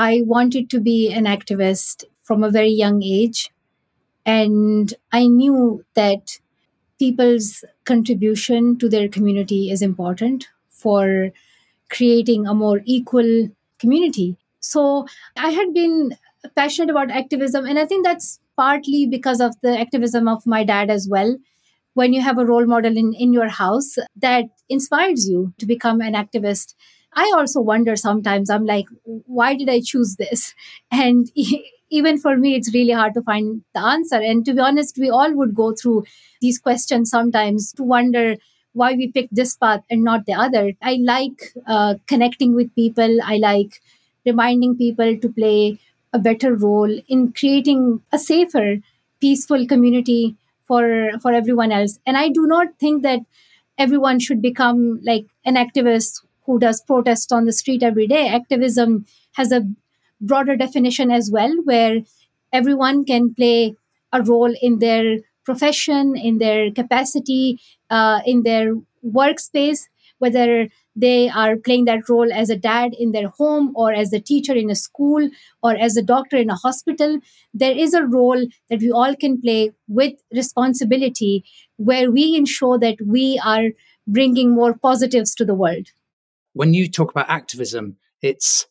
I wanted to be an activist from a very young age. And I knew that people's contribution to their community is important for creating a more equal community. So I had been passionate about activism, and I think that's partly because of the activism of my dad as well. When you have a role model in, in your house that inspires you to become an activist, I also wonder sometimes, I'm like, why did I choose this? And even for me, it's really hard to find the answer. And to be honest, we all would go through these questions sometimes to wonder why we picked this path and not the other. I like uh, connecting with people. I like reminding people to play a better role in creating a safer, peaceful community for for everyone else. And I do not think that everyone should become like an activist who does protest on the street every day. Activism has a broader definition as well, where everyone can play a role in their profession, in their capacity, uh, in their workspace, whether they are playing that role as a dad in their home or as a teacher in a school or as a doctor in a hospital. There is a role that we all can play with responsibility where we ensure that we are bringing more positives to the world. When you talk about activism, it's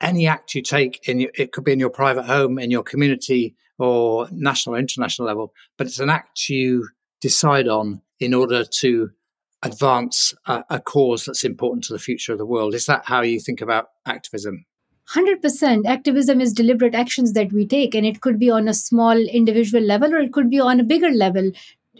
any act you take in your, it could be in your private home, in your community, or national or international level, but it's an act you decide on in order to advance a, a, cause that's important to the future of the world. Is that how you think about activism? 100% activism is deliberate actions that we take and it could be on a small individual level or it could be on a bigger level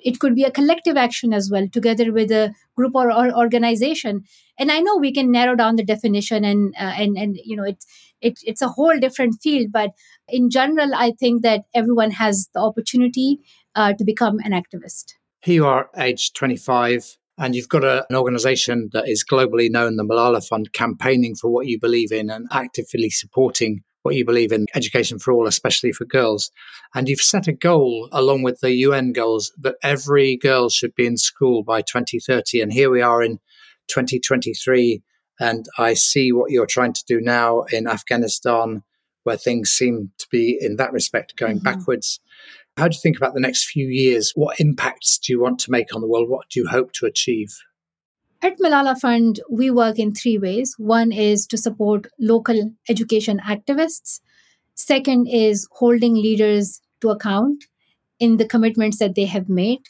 it could be a collective action as well together with a group or, or organization. And i know we can narrow down the definition and uh, and and you know it's it, it's a whole different field but in general i think that everyone has the opportunity uh, to become an activist. Here you are age 25 and you've got a, an organization that is globally known, the Malala Fund, campaigning for what you believe in and actively supporting what you believe in education for all, especially for girls. And you've set a goal along with the UN goals that every girl should be in school by 2030. And here we are in 2023. And I see what you're trying to do now in Afghanistan, where things seem to be, in that respect, going mm-hmm. backwards. How do you think about the next few years? What impacts do you want to make on the world? What do you hope to achieve? At Malala Fund, we work in three ways. One is to support local education activists. Second is holding leaders to account in the commitments that they have made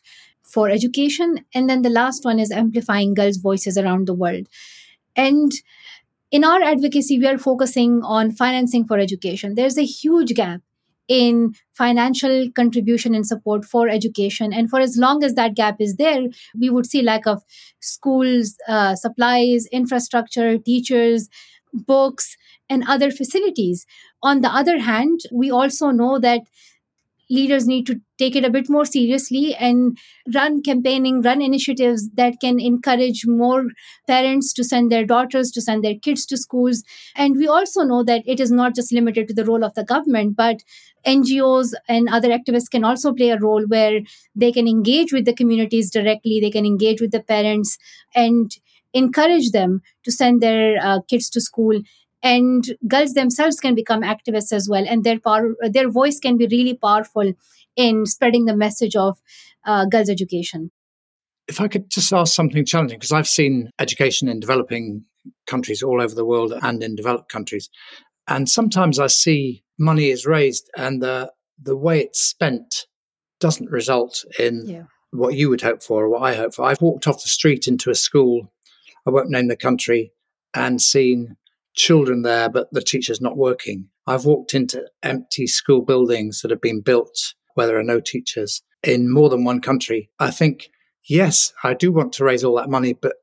for education. And then the last one is amplifying girls' voices around the world. And in our advocacy, we are focusing on financing for education. There's a huge gap in financial contribution and support for education. And for as long as that gap is there, we would see lack of schools, uh, supplies, infrastructure, teachers, books, and other facilities. On the other hand, we also know that leaders need to take it a bit more seriously and run campaigning, run initiatives that can encourage more parents to send their daughters, to send their kids to schools. And we also know that it is not just limited to the role of the government, but NGOs and other activists can also play a role where they can engage with the communities directly, they can engage with the parents and encourage them to send their uh, kids to school and girls themselves can become activists as well. And their power their voice can be really powerful in spreading the message of uh, girls education. If i could just ask something challenging because i've seen education in developing countries all over the world and in developed countries. And sometimes i see money is raised and the the way it's spent doesn't result in yeah. what you would hope for or what i hope for. I've walked off the street into a school i won't name the country and seen children there, but the teacher's not working. I've walked into empty school buildings that have been built where there are no teachers in more than one country. I think, yes, I do want to raise all that money, but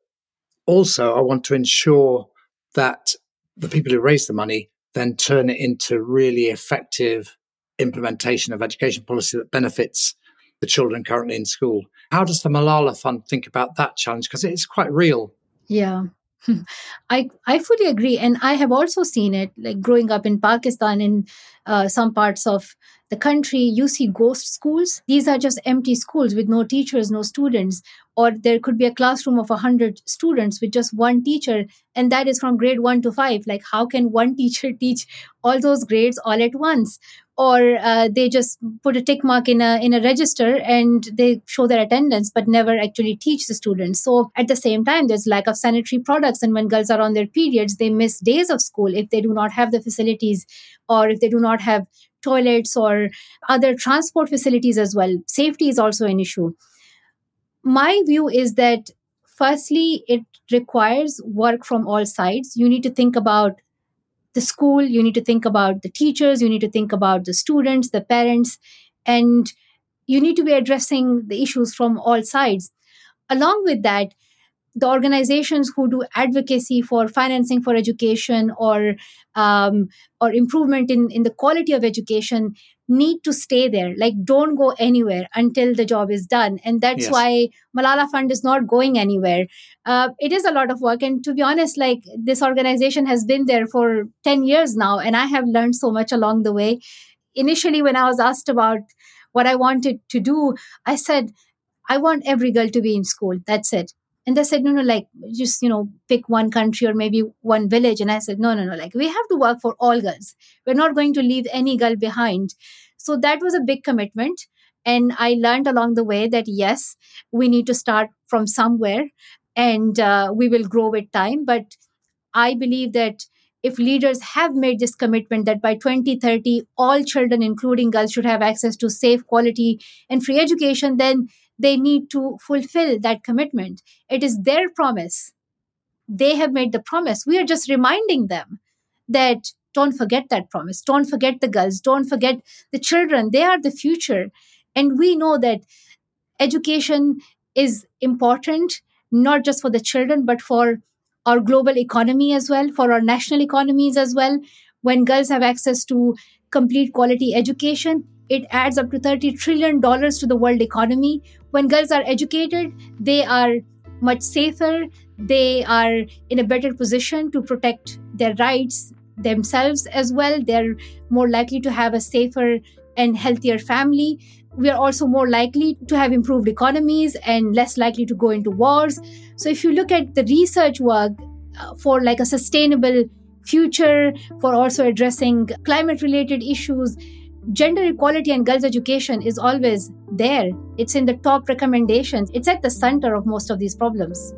also I want to ensure that the people who raise the money then turn it into really effective implementation of education policy that benefits the children currently in school. How does the Malala Fund think about that challenge? Because it's quite real. Yeah. I I fully agree, and I have also seen it like growing up in Pakistan in uh, some parts of the country, you see ghost schools. These are just empty schools with no teachers, no students. Or there could be a classroom of 100 students with just one teacher, and that is from grade one to five. Like, how can one teacher teach all those grades all at once? Or uh, they just put a tick mark in a in a register and they show their attendance, but never actually teach the students. So at the same time, there's lack of sanitary products, and when girls are on their periods, they miss days of school if they do not have the facilities, or if they do not have toilets or other transport facilities as well. Safety is also an issue. My view is that, firstly, it requires work from all sides. You need to think about the school, you need to think about the teachers, you need to think about the students, the parents, and you need to be addressing the issues from all sides. Along with that, the organizations who do advocacy for financing for education or um, or improvement in, in the quality of education need to stay there. Like don't go anywhere until the job is done. And that's yes. why malala fund is not going anywhere. Uh, it is a lot of work. And to be honest like this organization has been there for 10 years now and i have learned so much along the way. Initially when i was asked about what i wanted to do i said i want every girl to be in school. That's it and they said, no, no, like just, you know, pick one country or maybe one village. And I said, no, no, no, like we have to work for all girls. We're not going to leave any girl behind. So that was a big commitment. And I learned along the way that yes, we need to start from somewhere and uh, we will grow with time. But I believe that if leaders have made this commitment that by 2030 all children including girls should have access to safe quality and free education then they need to fulfill that commitment. It is their promise. They have made the promise. We are just reminding them that don't forget that promise. Don't forget the girls. Don't forget the children. They are the future. And we know that education is important, not just for the children, but for our global economy as well, for our national economies as well. When girls have access to complete quality education, it adds up to $30 trillion to the world economy. When girls are educated, they are much safer. They are in a better position to protect their rights themselves as well. They're more likely to have a safer and healthier family. We are also more likely to have improved economies and less likely to go into wars. So, if you look at the research work uh, for like a sustainable future, for also addressing climate related issues, gender equality and girls' education is always there. It's in the top recommendations, it's at the center of most of these problems.